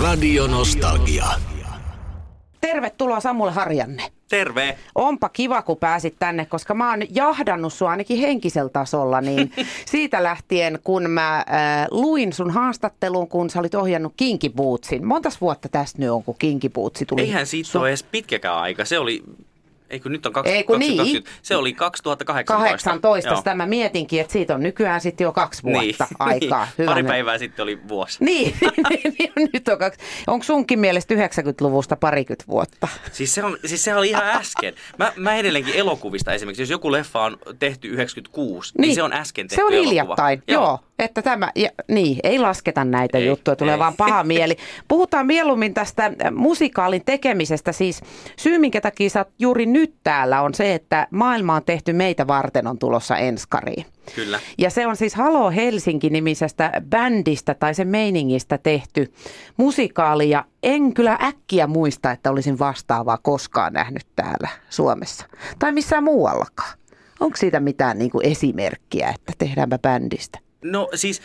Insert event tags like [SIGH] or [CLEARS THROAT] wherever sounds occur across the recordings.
Radio Nostalgia. Tervetuloa Samulle Harjanne. Terve. Onpa kiva, kun pääsit tänne, koska mä oon jahdannut sua ainakin henkisellä tasolla, niin [LAUGHS] siitä lähtien, kun mä äh, luin sun haastattelun, kun sä olit ohjannut Kinky Bootsin. Montas vuotta tästä nyt on, kun Kinky Bootsi tuli? Eihän siitä Su- ole edes pitkäkään aika. Se oli, ei kun nyt on 20, Ei kun niin. 2020. Se oli 2018. 18, Joo. sitä mä mietinkin, että siitä on nykyään sitten jo kaksi vuotta [LAUGHS] aikaa. Niin. Pari päivää sitten oli vuosi. Niin, [LAUGHS] niin, niin, nyt on kaksi. Onko sunkin mielestä 90-luvusta parikymmentä vuotta? Siis, se on, siis sehän oli ihan [LAUGHS] äsken. Mä, mä edelleenkin elokuvista esimerkiksi, jos joku leffa on tehty 96, niin, niin se on äsken tehty Se on elokuva. hiljattain, joo. joo. Että tämä, ja, niin, ei lasketa näitä Ei, juttuja, tulee ei. vaan paha [LAUGHS] mieli. Puhutaan mieluummin tästä musikaalin tekemisestä. Siis syy, minkä takia sä juuri nyt täällä, on se, että maailma on tehty meitä varten on tulossa enskariin. Kyllä. Ja se on siis Halo Helsinki-nimisestä bändistä tai sen meiningistä tehty musikaali. Ja en kyllä äkkiä muista, että olisin vastaavaa koskaan nähnyt täällä Suomessa. Tai missään muuallakaan. Onko siitä mitään niin kuin esimerkkiä, että tehdäänpä bändistä? No siis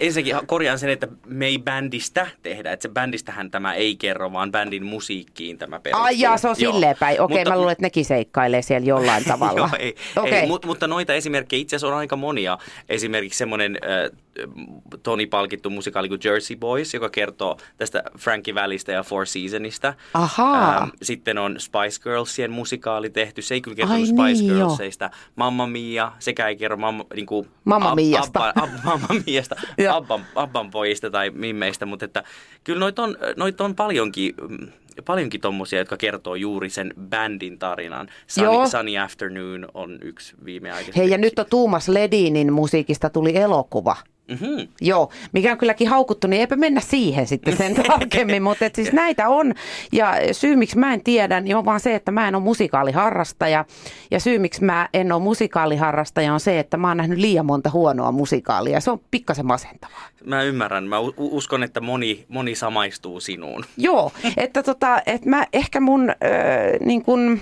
ensinnäkin korjaan sen, että me ei bändistä tehdä. Että se bändistähän tämä ei kerro, vaan bändin musiikkiin tämä perustuu. Ai jaa, se on Joo. silleen päin. Okei, Mutta- mä luulen, että nekin seikkailee siellä jollain [LAUGHS] tavalla. Joo, ei, Okei. ei, mut, mutta noita esimerkkejä itse asiassa on aika monia. Esimerkiksi semmoinen äh, Tony-palkittu musikaali kuin Jersey Boys, joka kertoo tästä Frankie Valleystä ja Four Seasonista. Ahaa. Ähm, sitten on Spice Girlsien musikaali tehty. Se ei kyllä kertonut Ai Spice niin. Girlsista. Mamma Mia, sekä ei kerro mamma, niin kuin, Mamma Miasta. Abba, ab, mamma Miasta. Abban, Abban pojista tai mimmeistä. Mutta että, kyllä noita on, noit on paljonkin mm, paljonkin tommosia, jotka kertoo juuri sen bändin tarinan. Joo. Sunny, Sunny Afternoon on yksi viimeaikaisesti. Hei, ja nyt on Tuumas Ledinin musiikista tuli elokuva. Mm-hmm. Joo, mikä on kylläkin haukuttu, niin eipä mennä siihen sitten sen [LAUGHS] tarkemmin, mutta et siis näitä on. Ja syy, miksi mä en tiedä, niin on vaan se, että mä en ole musikaaliharrastaja. Ja syy, miksi mä en ole musikaaliharrastaja, on se, että mä oon nähnyt liian monta huonoa musikaalia. Se on pikkasen masentavaa. Mä ymmärrän. Mä uskon, että moni, moni samaistuu sinuun. Joo, että tota, että mä ehkä mun öö, niin kun,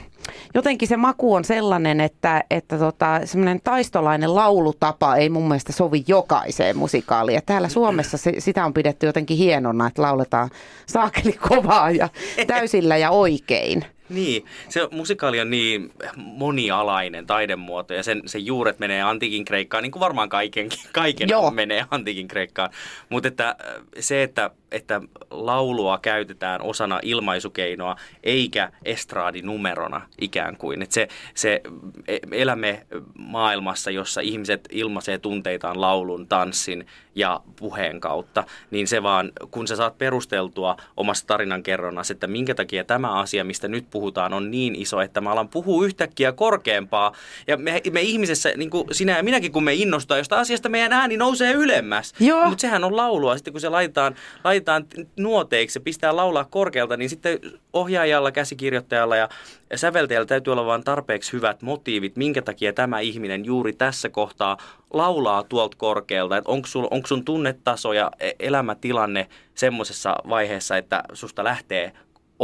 jotenkin se maku on sellainen, että, että tota, semmoinen taistolainen laulutapa ei mun mielestä sovi jokaiseen musikaaliin. Ja täällä Suomessa se, sitä on pidetty jotenkin hienona, että lauletaan saakeli kovaa ja täysillä ja oikein. Niin, se musikaali on niin monialainen taidemuoto ja sen, sen juuret menee antiikin kreikkaan, niin kuin varmaan kaiken, kaiken Joo. menee antiikin kreikkaan. Mutta että äh, se, että, että laulua käytetään osana ilmaisukeinoa eikä estraadinumerona ikään kuin. Että se, se e- elämme maailmassa, jossa ihmiset ilmaisee tunteitaan laulun, tanssin ja puheen kautta, niin se vaan, kun sä saat perusteltua omassa tarinankerronnassa, että minkä takia tämä asia, mistä nyt puhutaan, on niin iso, että mä alan puhua yhtäkkiä korkeampaa. Ja me, me ihmisessä, niin kuin sinä ja minäkin, kun me innostaa jostain asiasta, meidän ääni nousee ylemmäs. Mutta sehän on laulua. Sitten kun se laitetaan, laitetaan nuoteiksi ja pistää laulaa korkealta, niin sitten ohjaajalla, käsikirjoittajalla ja säveltäjällä täytyy olla vain tarpeeksi hyvät motiivit, minkä takia tämä ihminen juuri tässä kohtaa laulaa tuolta korkealta. Että onko, sul, onko sun tunnetaso ja e- elämätilanne semmoisessa vaiheessa, että susta lähtee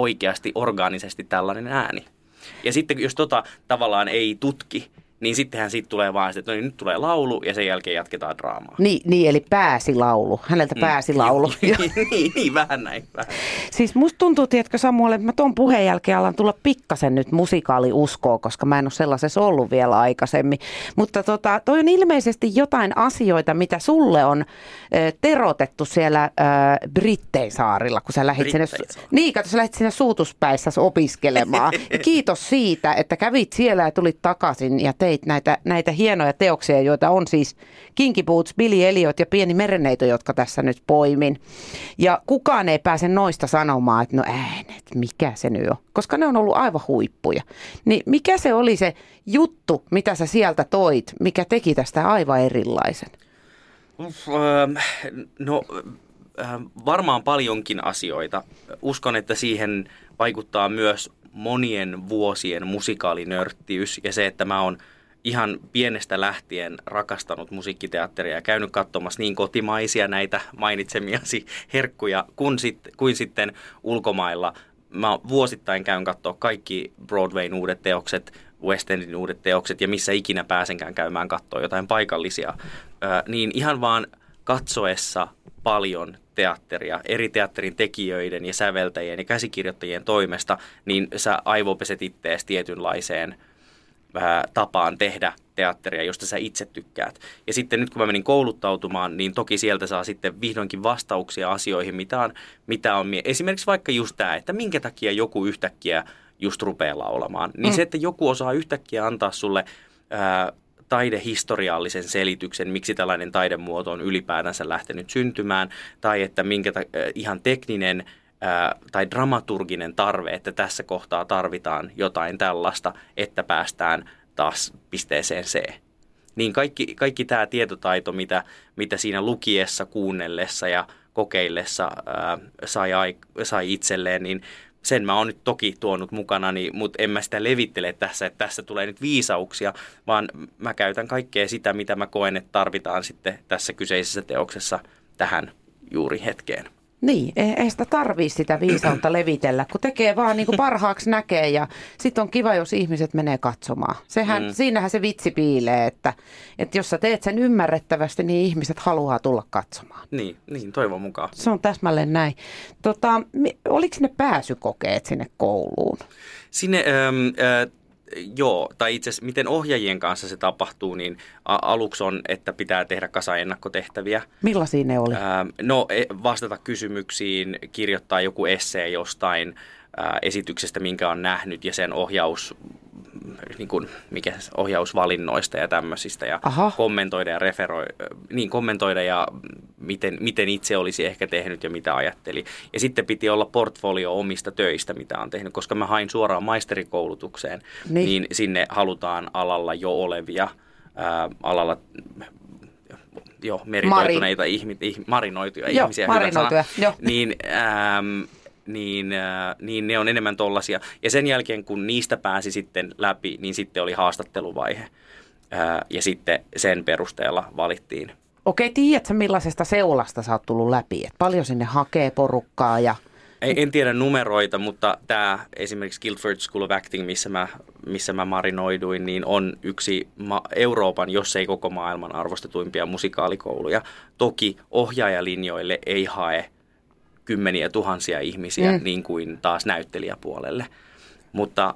oikeasti orgaanisesti tällainen ääni. Ja sitten jos tota tavallaan ei tutki, niin sittenhän siitä tulee vaan, että no niin, nyt tulee laulu ja sen jälkeen jatketaan draamaa. Niin, niin eli pääsi laulu. Häneltä pääsi laulu. [LAUGHS] niin, niin, niin, vähän näin. Vähän. Siis musta tuntuu, tiedätkö Samuel, että mä ton puheen jälkeen alan tulla pikkasen nyt musikaaliuskoa, koska mä en ole sellaisessa ollut vielä aikaisemmin. Mutta tota, toi on ilmeisesti jotain asioita, mitä sulle on ö, terotettu siellä ö, Brittein saarilla, kun sä lähit sinne, niin, kato, sä lähit sinne suutuspäissä opiskelemaan. [LAUGHS] Kiitos siitä, että kävit siellä ja tulit takaisin ja teit näitä, näitä hienoja teoksia, joita on siis Kinky Boots, Billy Elliot ja Pieni merenneito, jotka tässä nyt poimin. Ja kukaan ei pääse noista sanomaan, että no äänet, mikä se nyt on, koska ne on ollut aivan huippuja. Niin mikä se oli se juttu, mitä sä sieltä toit, mikä teki tästä aivan erilaisen? Ähm, no ähm, varmaan paljonkin asioita. Uskon, että siihen vaikuttaa myös monien vuosien musikaalinörttiys ja se, että mä oon ihan pienestä lähtien rakastanut musiikkiteatteria ja käynyt katsomassa niin kotimaisia näitä mainitsemiasi herkkuja kuin, sit, kuin sitten ulkomailla. Mä vuosittain käyn katsoa kaikki Broadwayn uudet teokset, West Endin uudet teokset ja missä ikinä pääsenkään käymään katsoa jotain paikallisia. Ö, niin ihan vaan katsoessa paljon teatteria eri teatterin tekijöiden ja säveltäjien ja käsikirjoittajien toimesta, niin sä aivopeset ittees tietynlaiseen ää, tapaan tehdä teatteria, josta sä itse tykkäät. Ja sitten nyt kun mä menin kouluttautumaan, niin toki sieltä saa sitten vihdoinkin vastauksia asioihin, mitä on, mitä on esimerkiksi vaikka just tämä, että minkä takia joku yhtäkkiä just rupeaa laulamaan. Niin mm. se, että joku osaa yhtäkkiä antaa sulle ää, taidehistoriallisen selityksen, miksi tällainen taidemuoto on ylipäätänsä lähtenyt syntymään, tai että minkä ta- ihan tekninen ää, tai dramaturginen tarve, että tässä kohtaa tarvitaan jotain tällaista, että päästään taas pisteeseen C. Niin kaikki, kaikki tämä tietotaito, mitä, mitä siinä lukiessa, kuunnellessa ja kokeillessa ää, sai, sai itselleen, niin sen mä oon nyt toki tuonut mukanani, mutta en mä sitä levittele tässä, että tässä tulee nyt viisauksia, vaan mä käytän kaikkea sitä, mitä mä koen, että tarvitaan sitten tässä kyseisessä teoksessa tähän juuri hetkeen. Niin, ei sitä tarvii sitä viisautta [CLEARS THROAT] levitellä, kun tekee vaan niin kuin parhaaksi näkee ja sitten on kiva, jos ihmiset menee katsomaan. Sehän, mm. Siinähän se vitsi piilee, että, että jos sä teet sen ymmärrettävästi, niin ihmiset haluaa tulla katsomaan. Niin, niin toivon mukaan. Se on täsmälleen näin. Tota, oliko ne pääsykokeet sinne kouluun? Sinne, ähm, äh, joo, tai itse asiassa miten ohjaajien kanssa se tapahtuu, niin aluksi on, että pitää tehdä kasa ennakkotehtäviä. Millaisia ne oli? Ää, no e, vastata kysymyksiin, kirjoittaa joku essee jostain esityksestä, minkä on nähnyt ja sen ohjaus niin kuin, mikä, ohjausvalinnoista ja tämmöisistä ja Aha. kommentoida ja referoi, niin kommentoida ja miten, miten itse olisi ehkä tehnyt ja mitä ajatteli. Ja sitten piti olla portfolio omista töistä, mitä on tehnyt, koska mä hain suoraan maisterikoulutukseen, niin, niin sinne halutaan alalla jo olevia, ää, alalla jo meritoituneita Mari. ihmi, ih, marinoituja Joo, ihmisiä, marinoituja. Hyvä sana, niin ähm, niin, äh, niin ne on enemmän tollasia. Ja sen jälkeen, kun niistä pääsi sitten läpi, niin sitten oli haastatteluvaihe. Äh, ja sitten sen perusteella valittiin. Okei, tiedätkö millaisesta seulasta sä oot tullut läpi? Et paljon sinne hakee porukkaa ja... Ei, en tiedä numeroita, mutta tämä esimerkiksi Guildford School of Acting, missä mä, missä mä marinoiduin, niin on yksi ma- Euroopan, jos ei koko maailman arvostetuimpia musikaalikouluja. Toki ohjaajalinjoille ei hae kymmeniä tuhansia ihmisiä mm. niin kuin taas näyttelijäpuolelle. Mutta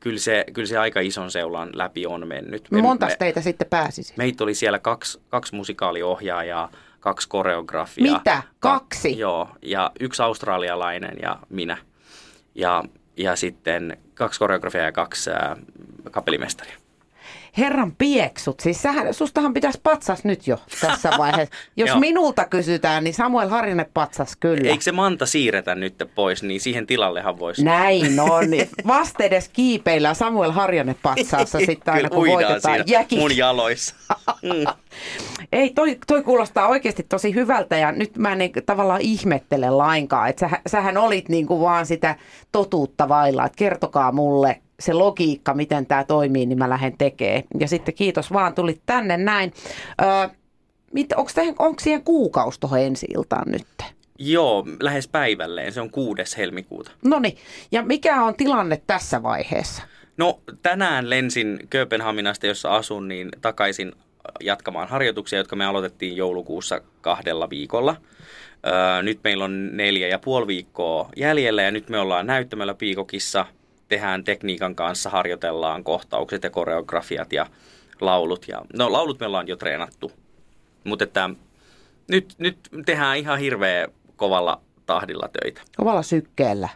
kyllä se, kyllä se aika ison seulan läpi on mennyt. Me, Monta me, teitä sitten pääsisi? Meitä oli siellä kaksi, kaksi musikaaliohjaajaa, kaksi koreografiaa. Mitä? Kaksi? Ka, joo, ja yksi australialainen ja minä. Ja, ja sitten kaksi koreografiaa ja kaksi ää, kapellimestaria herran pieksut. Siis sähän, sustahan pitäisi patsas nyt jo tässä [LAUGHS] vaiheessa. Jos minulta kysytään, niin Samuel Harjanne patsas kyllä. Eikö se Manta siirretä nyt pois, niin siihen tilallehan voisi. Näin on. [LAUGHS] Vastedes kiipeillä Samuel Harjanne patsaassa sitten aina, kun voitetaan jäkit. mun jaloissa. [LAUGHS] Mm. Ei, toi, toi kuulostaa oikeasti tosi hyvältä ja nyt mä en niin, tavallaan ihmettele lainkaan, että sä, sähän olit niin kuin vaan sitä totuutta vailla, että kertokaa mulle se logiikka, miten tämä toimii, niin mä lähden tekemään. Ja sitten kiitos vaan, tulit tänne näin. Öö, onko siihen kuukausi tuohon ensi iltaan nyt? Joo, lähes päivälleen. Se on 6. helmikuuta. No niin. Ja mikä on tilanne tässä vaiheessa? No tänään lensin Kööpenhaminasta, jossa asun, niin takaisin jatkamaan harjoituksia, jotka me aloitettiin joulukuussa kahdella viikolla. Öö, nyt meillä on neljä ja puoli viikkoa jäljellä ja nyt me ollaan näyttämällä Piikokissa – tehdään tekniikan kanssa, harjoitellaan kohtaukset ja koreografiat ja laulut. Ja, no laulut me ollaan jo treenattu, mutta että nyt, nyt tehdään ihan hirveä kovalla tahdilla töitä. Kovalla sykkeellä.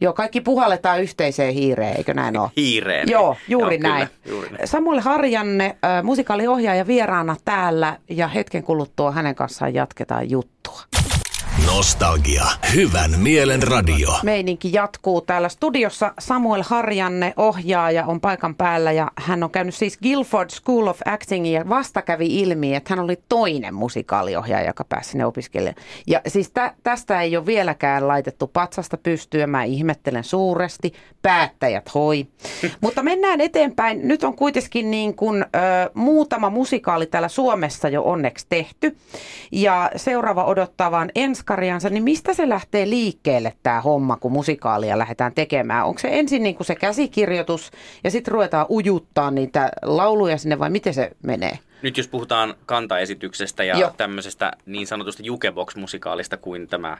Joo, kaikki puhalletaan yhteiseen hiireen, eikö näin ole? [LAUGHS] Hiireen. Joo, juuri, Joo, näin. Kyllä, juuri näin. Samuel Harjanne, äh, musikaaliohjaaja vieraana täällä ja hetken kuluttua hänen kanssaan jatketaan juttua. Nostalgia. Hyvän mielen radio. Meininki jatkuu täällä studiossa. Samuel Harjanne, ohjaaja, on paikan päällä ja hän on käynyt siis Guildford School of Acting ja vasta kävi ilmi, että hän oli toinen musikaaliohjaaja, joka pääsi sinne opiskelemaan. Ja siis tä, tästä ei ole vieläkään laitettu patsasta pystyä. Mä ihmettelen suuresti. Päättäjät hoi. [LAUGHS] Mutta mennään eteenpäin. Nyt on kuitenkin niin kuin, ö, muutama musikaali täällä Suomessa jo onneksi tehty. Ja seuraava odottaa vaan ensi historiansa, niin mistä se lähtee liikkeelle tämä homma, kun musikaalia lähdetään tekemään? Onko se ensin niin kuin se käsikirjoitus ja sitten ruvetaan ujuttaa niitä lauluja sinne vai miten se menee? Nyt jos puhutaan kantaesityksestä ja Joo. tämmöisestä niin sanotusta jukebox-musikaalista kuin tämä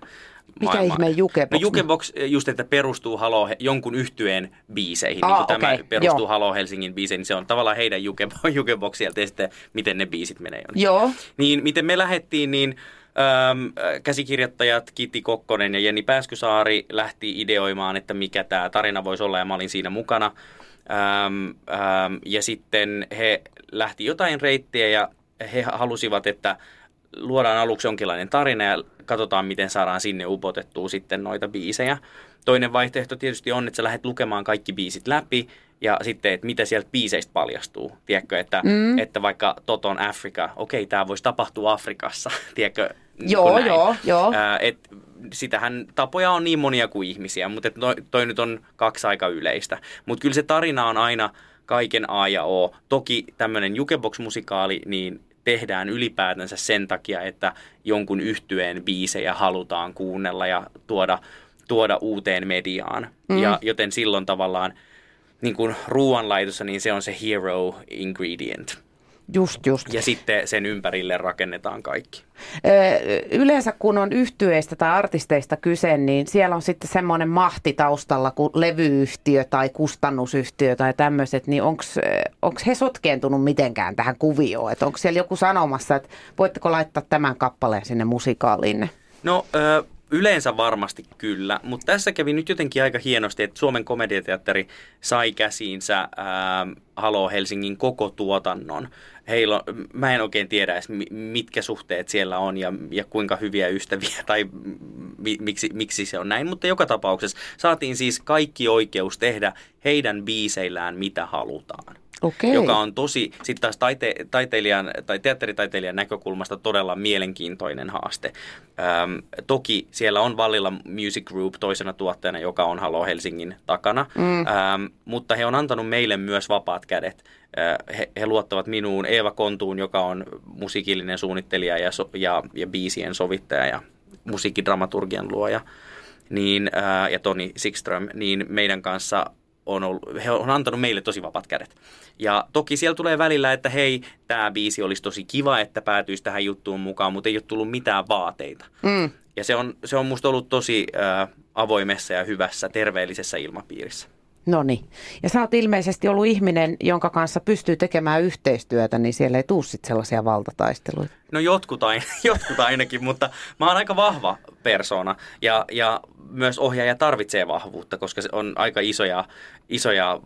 Mikä ihmeen jukebox? No jukebox just, että perustuu Halo, jonkun yhtyeen biiseihin, Aa, niin kuin tämä okei, perustuu joo. Halo Helsingin biiseihin, niin se on tavallaan heidän jukebo- [LAUGHS] jukebox sieltä ja sitten miten ne biisit menee. Joo. Niin miten me lähdettiin, niin äm, käsikirjoittajat Kiti Kokkonen ja Jenni Pääskysaari lähti ideoimaan, että mikä tämä tarina voisi olla ja mä olin siinä mukana. Äm, äm, ja sitten he lähti jotain reittiä ja he halusivat, että luodaan aluksi jonkinlainen tarina ja katsotaan, miten saadaan sinne upotettua sitten noita biisejä. Toinen vaihtoehto tietysti on, että sä lähdet lukemaan kaikki biisit läpi ja sitten, että mitä sieltä biiseistä paljastuu. Tiedätkö, että, mm. että vaikka Toton Afrika, okei, tämä voisi tapahtua Afrikassa, [LAUGHS] tiedätkö? niin Joo, näin. joo, joo. Ää, et, sitähän tapoja on niin monia kuin ihmisiä, mutta et toi, toi nyt on kaksi aika yleistä. Mutta kyllä se tarina on aina kaiken A ja O. Toki tämmöinen jukebox-musikaali, niin tehdään ylipäätänsä sen takia, että jonkun yhtyeen biisejä halutaan kuunnella ja tuoda, tuoda uuteen mediaan. Mm. Ja joten silloin tavallaan niin kuin ruoanlaitossa, niin se on se hero ingredient. Just, just. Ja sitten sen ympärille rakennetaan kaikki. Ö, Yleensä kun on yhtyeistä tai artisteista kyse, niin siellä on sitten semmoinen mahti taustalla kuin levyyhtiö tai kustannusyhtiö tai tämmöiset, niin onko he sotkeentunut mitenkään tähän kuvioon? Että onko siellä joku sanomassa, että voitteko laittaa tämän kappaleen sinne musikaaliin? No yleensä varmasti kyllä, mutta tässä kävi nyt jotenkin aika hienosti, että Suomen komediateatteri sai käsiinsä ää, Halo Helsingin koko tuotannon. Heillä on, mä en oikein tiedä edes, mi- mitkä suhteet siellä on ja, ja kuinka hyviä ystäviä tai mi- miksi, miksi se on näin, mutta joka tapauksessa saatiin siis kaikki oikeus tehdä heidän biiseillään mitä halutaan Okei. joka on tosi, sitten taas taite, taiteilijan tai teatteritaiteilijan näkökulmasta todella mielenkiintoinen haaste. Öm, toki siellä on Vallilla Music Group toisena tuottajana, joka on Halo Helsingin takana, mm. Öm, mutta he on antanut meille myös vapaat kädet. He, he luottavat minuun, Eeva Kontuun, joka on musiikillinen suunnittelija ja, so, ja, ja biisien sovittaja ja musiikkidramaturgian luoja niin, ää, ja Toni Sikström, niin meidän kanssa on ollut, he on antanut meille tosi vapaat kädet. Ja toki siellä tulee välillä, että hei, tämä biisi olisi tosi kiva, että päätyisi tähän juttuun mukaan, mutta ei ole tullut mitään vaateita. Mm. Ja se on, se on musta ollut tosi ää, avoimessa ja hyvässä, terveellisessä ilmapiirissä. No niin. Ja sä oot ilmeisesti ollut ihminen, jonka kanssa pystyy tekemään yhteistyötä, niin siellä ei tuu sit sellaisia valtataisteluita. No jotkut, ain, [LAUGHS] jotkut ainakin, mutta mä oon aika vahva persona ja, ja myös ohjaaja tarvitsee vahvuutta, koska se on aika isoja, isoja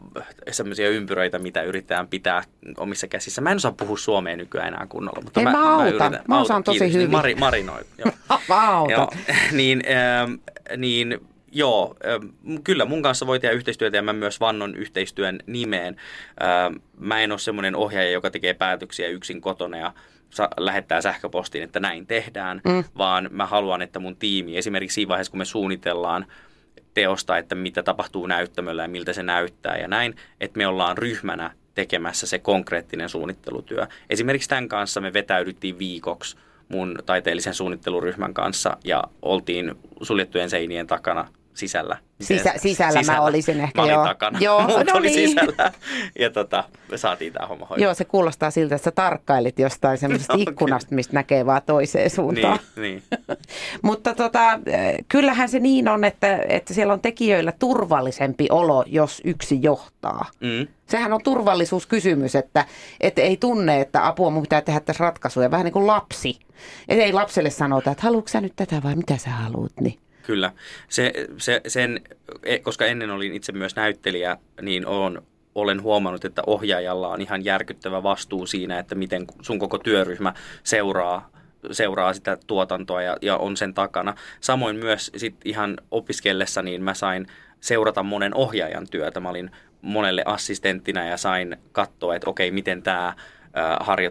semmoisia ympyröitä, mitä yritetään pitää omissa käsissä. Mä en osaa puhua suomea nykyään enää kunnolla, mutta Ei, mä, mä autan. yritän. Mä Auta, osaan tosi kiitos. hyvin. Niin Mari, marinoi, joo. [LAUGHS] Mä autan. Joo, [LAUGHS] niin, ähm, niin joo, ähm, kyllä mun kanssa voi tehdä yhteistyötä ja mä myös vannon yhteistyön nimeen. Ähm, mä en ole semmoinen ohjaaja, joka tekee päätöksiä yksin kotona ja lähettää sähköpostiin, että näin tehdään, mm. vaan mä haluan, että mun tiimi, esimerkiksi siinä vaiheessa, kun me suunnitellaan teosta, että mitä tapahtuu näyttämöllä ja miltä se näyttää ja näin, että me ollaan ryhmänä tekemässä se konkreettinen suunnittelutyö. Esimerkiksi tämän kanssa me vetäydyttiin viikoksi mun taiteellisen suunnitteluryhmän kanssa ja oltiin suljettujen seinien takana sisällä. Sisä- sisällä mä olisin ehkä, mä olin joo. takana. Joo, [LAUGHS] Muut no oli niin. sisällä. Ja tota, me saatiin tämä homma hoidettua. Joo, se kuulostaa siltä, että sä tarkkailit jostain semmoisesta [LAUGHS] Joo, ikkunasta, mistä näkee vaan toiseen suuntaan. Niin, niin. [LAUGHS] Mutta tota, kyllähän se niin on, että, että siellä on tekijöillä turvallisempi olo, jos yksi johtaa. Mm. Sehän on turvallisuuskysymys, että, että ei tunne, että apua mun pitää tehdä tässä ratkaisuja. Vähän niin kuin lapsi. Et ei lapselle sanota, että haluatko sä nyt tätä vai mitä sä haluat. Niin. Kyllä. Se, se, sen, e- koska ennen olin itse myös näyttelijä, niin on, olen huomannut, että ohjaajalla on ihan järkyttävä vastuu siinä, että miten sun koko työryhmä seuraa seuraa sitä tuotantoa ja, ja on sen takana. Samoin myös sit ihan opiskellessa niin mä sain seurata monen ohjaajan työtä. Mä olin monelle assistenttina ja sain katsoa, että okei, miten tämä harjo,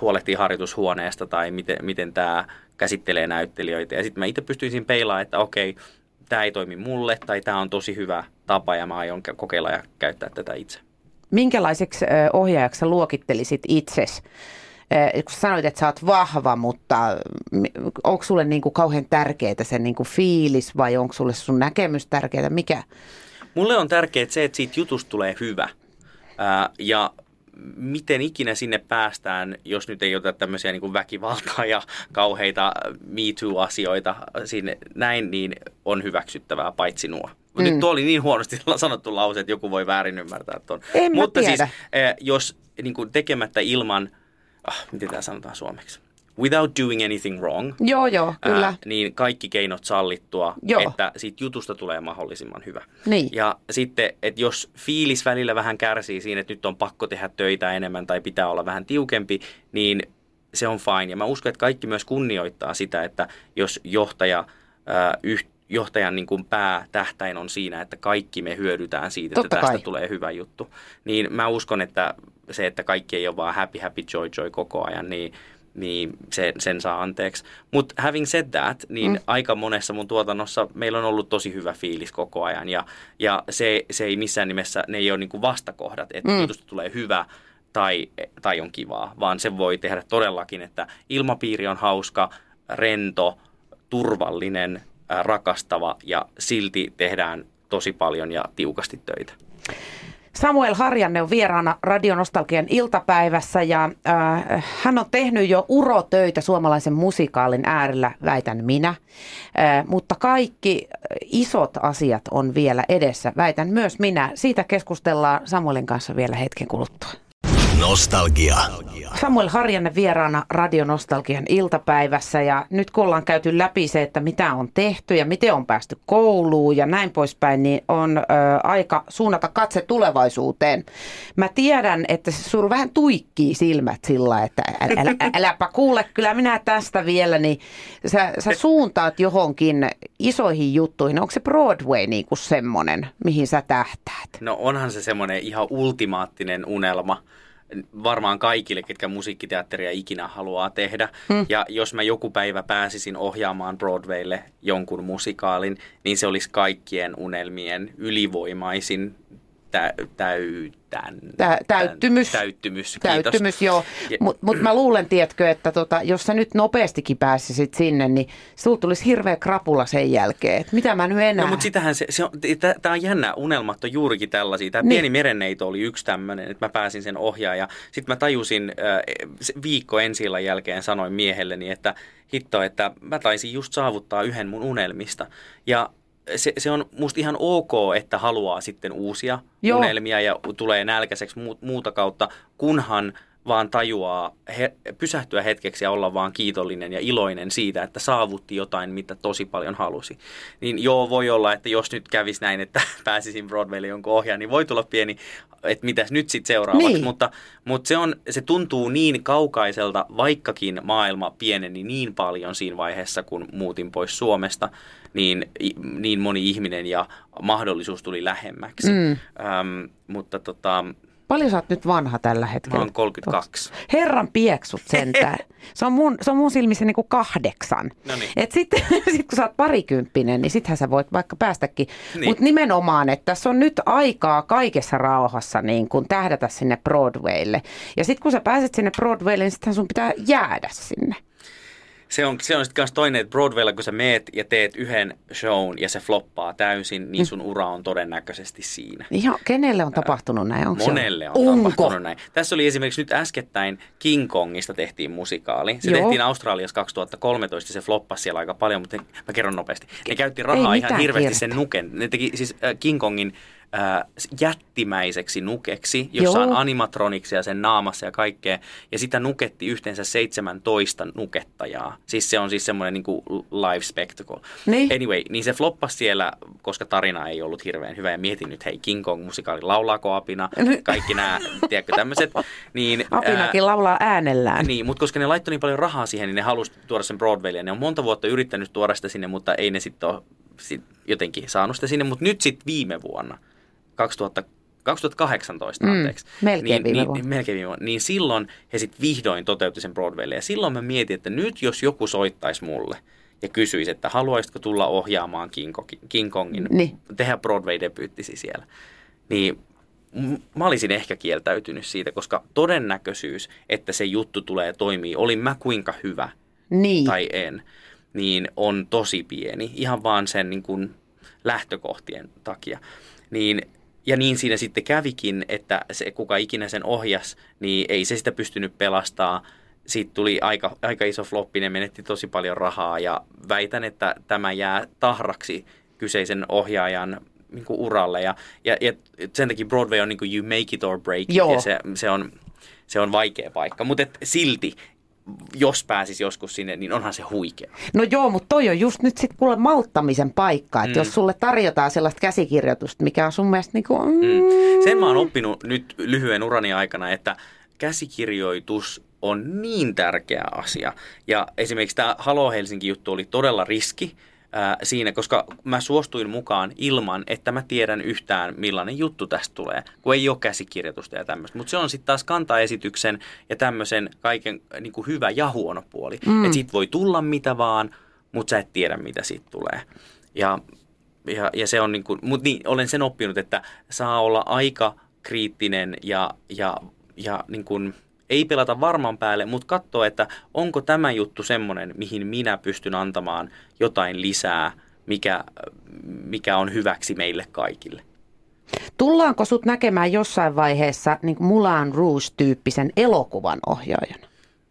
huolehtii harjoitushuoneesta tai miten, miten tämä käsittelee näyttelijöitä. Ja sitten mä itse pystyisin peilaamaan, että okei, tämä ei toimi mulle tai tämä on tosi hyvä tapa ja mä aion kokeilla ja käyttää tätä itse. Minkälaiseksi ohjaajaksi luokittelisit itses? Ö, Kun sanoit, että sä oot vahva, mutta onko sulle niin kuin kauhean tärkeää se niin kuin fiilis vai onko sulle sun näkemys tärkeää? Mikä? Mulle on tärkeää se, että siitä jutusta tulee hyvä. Ja miten ikinä sinne päästään, jos nyt ei oteta tämmöisiä niin kuin väkivaltaa ja kauheita Me Too-asioita sinne näin, niin on hyväksyttävää paitsi nuo. Mm. Nyt tuo oli niin huonosti [LAUGHS] sanottu lause, että joku voi väärin ymmärtää tuon. En Mutta tiedä. siis, jos niin kuin tekemättä ilman, ah, miten tämä sanotaan suomeksi? Without doing anything wrong, Joo, joo, kyllä. Ää, niin kaikki keinot sallittua, Joo. että siitä jutusta tulee mahdollisimman hyvä. Niin. Ja sitten, että jos fiilis välillä vähän kärsii siinä, että nyt on pakko tehdä töitä enemmän tai pitää olla vähän tiukempi, niin se on fine. Ja mä uskon, että kaikki myös kunnioittaa sitä, että jos johtaja, ää, yh, johtajan niin kuin päätähtäin on siinä, että kaikki me hyödytään siitä, Totta että tästä kai. tulee hyvä juttu. Niin mä uskon, että se, että kaikki ei ole vaan happy, happy, joy, joy koko ajan, niin niin se, sen saa anteeksi. Mutta having said that, niin mm. aika monessa mun tuotannossa meillä on ollut tosi hyvä fiilis koko ajan. Ja, ja se, se ei missään nimessä, ne ei ole niinku vastakohdat, että mm. jutusta tulee hyvä tai, tai on kivaa, vaan se voi tehdä todellakin, että ilmapiiri on hauska, rento, turvallinen, rakastava ja silti tehdään tosi paljon ja tiukasti töitä. Samuel Harjanne on vieraana Radionostalgian iltapäivässä ja äh, hän on tehnyt jo urotöitä suomalaisen musikaalin äärellä, väitän minä. Äh, mutta kaikki isot asiat on vielä edessä, väitän myös minä. Siitä keskustellaan Samuelin kanssa vielä hetken kuluttua. Nostalgia. Samuel Harjanne vieraana Radionostalgian iltapäivässä ja nyt kun ollaan käyty läpi se, että mitä on tehty ja miten on päästy kouluun ja näin poispäin, niin on ö, aika suunnata katse tulevaisuuteen. Mä tiedän, että sulla vähän tuikkii silmät sillä, että älä, älä, äläpä kuule, kyllä minä tästä vielä, niin sä, sä suuntaat johonkin isoihin juttuihin. Onko se Broadway niin kuin semmoinen, mihin sä tähtäät? No onhan se semmoinen ihan ultimaattinen unelma varmaan kaikille, ketkä musiikkiteatteria ikinä haluaa tehdä. Hmm. Ja jos mä joku päivä pääsisin ohjaamaan Broadwaylle jonkun musikaalin, niin se olisi kaikkien unelmien ylivoimaisin tä, täytän, Tä, täyttymys. Täyttymys, kiitos. Täyttymys, joo. Mutta mut mä luulen, tiedätkö, että tota, jos sä nyt nopeastikin pääsisit sinne, niin sulla tulisi hirveä krapula sen jälkeen. Et mitä mä nyt enää... No mutta sitähän se, se on, tämä on jännä, unelmat on juurikin tällaisia. Tämä Niin. pieni merenneito oli yksi tämmöinen, että mä pääsin sen ohjaaja. Sitten mä tajusin äh, viikko ensi jälkeen sanoin miehelleni, että hitto, että mä taisin just saavuttaa yhden mun unelmista. Ja se, se on musta ihan ok, että haluaa sitten uusia Joo. unelmia ja tulee nälkäiseksi mu- muuta kautta, kunhan vaan tajuaa he, pysähtyä hetkeksi ja olla vaan kiitollinen ja iloinen siitä, että saavutti jotain, mitä tosi paljon halusi. Niin joo, voi olla, että jos nyt kävisi näin, että [LAUGHS] pääsisin Broadwaylle jonkun ohjaan, niin voi tulla pieni, että mitäs nyt sitten seuraavaksi. Niin. Mutta, mutta se, on, se tuntuu niin kaukaiselta, vaikkakin maailma pieneni niin paljon siinä vaiheessa, kun muutin pois Suomesta, niin, niin moni ihminen ja mahdollisuus tuli lähemmäksi. Mm. Öm, mutta tota, Paljon sä oot nyt vanha tällä hetkellä? mä oon 32. Herran pieksut sentään. [LAUGHS] Se on mun, se on mun silmissä niin kuin kahdeksan. Noniin. Et sitten [LAUGHS] sit kun sä oot parikymppinen, niin sittenhän sä voit vaikka päästäkin. Niin. Mutta nimenomaan, että tässä on nyt aikaa kaikessa rauhassa niin kun tähdätä sinne Broadwaylle. Ja sitten kun sä pääset sinne Broadwaylle, niin sittenhän sun pitää jäädä sinne. Se on, se on sitten myös toinen, että Broadwaylla kun sä meet ja teet yhden shown ja se floppaa täysin, niin sun ura on todennäköisesti siinä. Ihan, kenelle on tapahtunut näin? Onko Monelle on Onko? tapahtunut näin. Tässä oli esimerkiksi nyt äskettäin King Kongista tehtiin musikaali. Se Joo. tehtiin Australiassa 2013 ja se floppasi siellä aika paljon, mutta mä kerron nopeasti. Ne käytti rahaa Ei ihan hirveästi kiirettä. sen nuken. Ne teki siis äh, King Kongin äh, jättimäiseksi nukeksi, jossa Joo. on animatroniksia sen naamassa ja kaikkea. Ja sitä nuketti yhteensä 17 nukettajaa. Siis se on siis semmoinen niin kuin live spectacle. Niin. Anyway, niin se floppasi siellä, koska tarina ei ollut hirveän hyvä. Ja mietin nyt, hei King Kong musikaali, laulaako apina? Kaikki nämä, tiedätkö, tämmöiset. Niin, Apinakin laulaa äänellään. niin, mutta koska ne laittoi niin paljon rahaa siihen, niin ne halusi tuoda sen Broadwaylle. Ne on monta vuotta yrittänyt tuoda sitä sinne, mutta ei ne sitten ole sit jotenkin saanut sitä sinne. Mutta nyt sitten viime vuonna, 2000, 2018 Mm, anteeksi. melkein niin, viime niin, vuonna. niin, melkein viime vuonna. Niin silloin he sitten vihdoin toteutti sen Broadwaylle. Ja silloin mä mietin, että nyt jos joku soittaisi mulle ja kysyisi, että haluaisitko tulla ohjaamaan King, Kongin, King Kongin, Niin. tehdä Broadway-debyyttisi siellä, niin mä olisin ehkä kieltäytynyt siitä, koska todennäköisyys, että se juttu tulee toimii, oli mä kuinka hyvä Niin. tai en, niin on tosi pieni, ihan vaan sen niin kuin lähtökohtien takia. Niin, ja niin siinä sitten kävikin, että se kuka ikinä sen ohjas, niin ei se sitä pystynyt pelastaa. Siitä tuli aika, aika iso floppi, ne menetti tosi paljon rahaa ja väitän, että tämä jää tahraksi kyseisen ohjaajan niin kuin uralle. Ja, ja, ja sen takia Broadway on niin kuin you make it or break it, Joo. ja se, se, on, se on vaikea paikka. Mutta silti, jos pääsisi joskus sinne, niin onhan se huikea. No joo, mutta toi on just nyt sitten kuule malttamisen paikka, että mm. jos sulle tarjotaan sellaista käsikirjoitusta, mikä on sun mielestä niin kuin, mm, Mm. Sen mä oon oppinut nyt lyhyen urani aikana, että käsikirjoitus on niin tärkeä asia. Ja esimerkiksi tämä Halo Helsinki-juttu oli todella riski ää, siinä, koska mä suostuin mukaan ilman, että mä tiedän yhtään millainen juttu tästä tulee, kun ei ole käsikirjoitusta ja tämmöistä. Mutta se on sitten taas kantaesityksen ja tämmöisen kaiken niin kuin hyvä ja huono puoli. Mm. Että siitä voi tulla mitä vaan, mutta sä et tiedä mitä siitä tulee. Ja ja, ja se on niin kuin, mutta niin, olen sen oppinut, että saa olla aika kriittinen ja, ja, ja niin kuin, ei pelata varman päälle, mutta katsoa, että onko tämä juttu semmoinen, mihin minä pystyn antamaan jotain lisää, mikä, mikä on hyväksi meille kaikille. tullaanko sut näkemään jossain vaiheessa niin Mulan Rouge-tyyppisen elokuvan ohjaajana?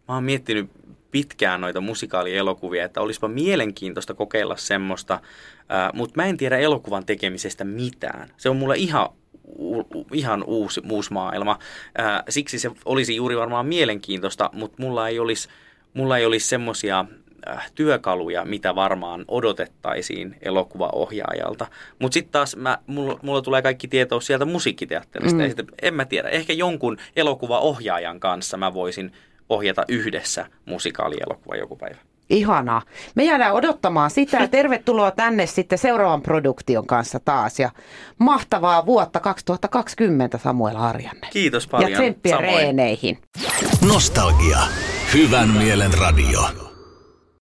Mä oon miettinyt pitkään noita musikaalielokuvia, että olisipa mielenkiintoista kokeilla semmoista, mutta mä en tiedä elokuvan tekemisestä mitään. Se on mulle ihan, u, ihan uusi, uusi maailma. Ää, siksi se olisi juuri varmaan mielenkiintoista, mutta mulla ei olisi, mulla ei olisi semmoisia äh, työkaluja, mitä varmaan odotettaisiin elokuvaohjaajalta. Mutta sitten taas mä, mulla, mulla tulee kaikki tieto sieltä musiikkiteatterista. Mm. Ja sitten, en mä tiedä, ehkä jonkun elokuvaohjaajan kanssa mä voisin ohjata yhdessä musikaalielokuva joku päivä. Ihanaa. Me jäädään odottamaan sitä. ja [LAUGHS] Tervetuloa tänne sitten seuraavan produktion kanssa taas. Ja mahtavaa vuotta 2020 Samuel Harjanne. Kiitos paljon. Ja tsemppiä reeneihin. Nostalgia. Hyvän mielen radio.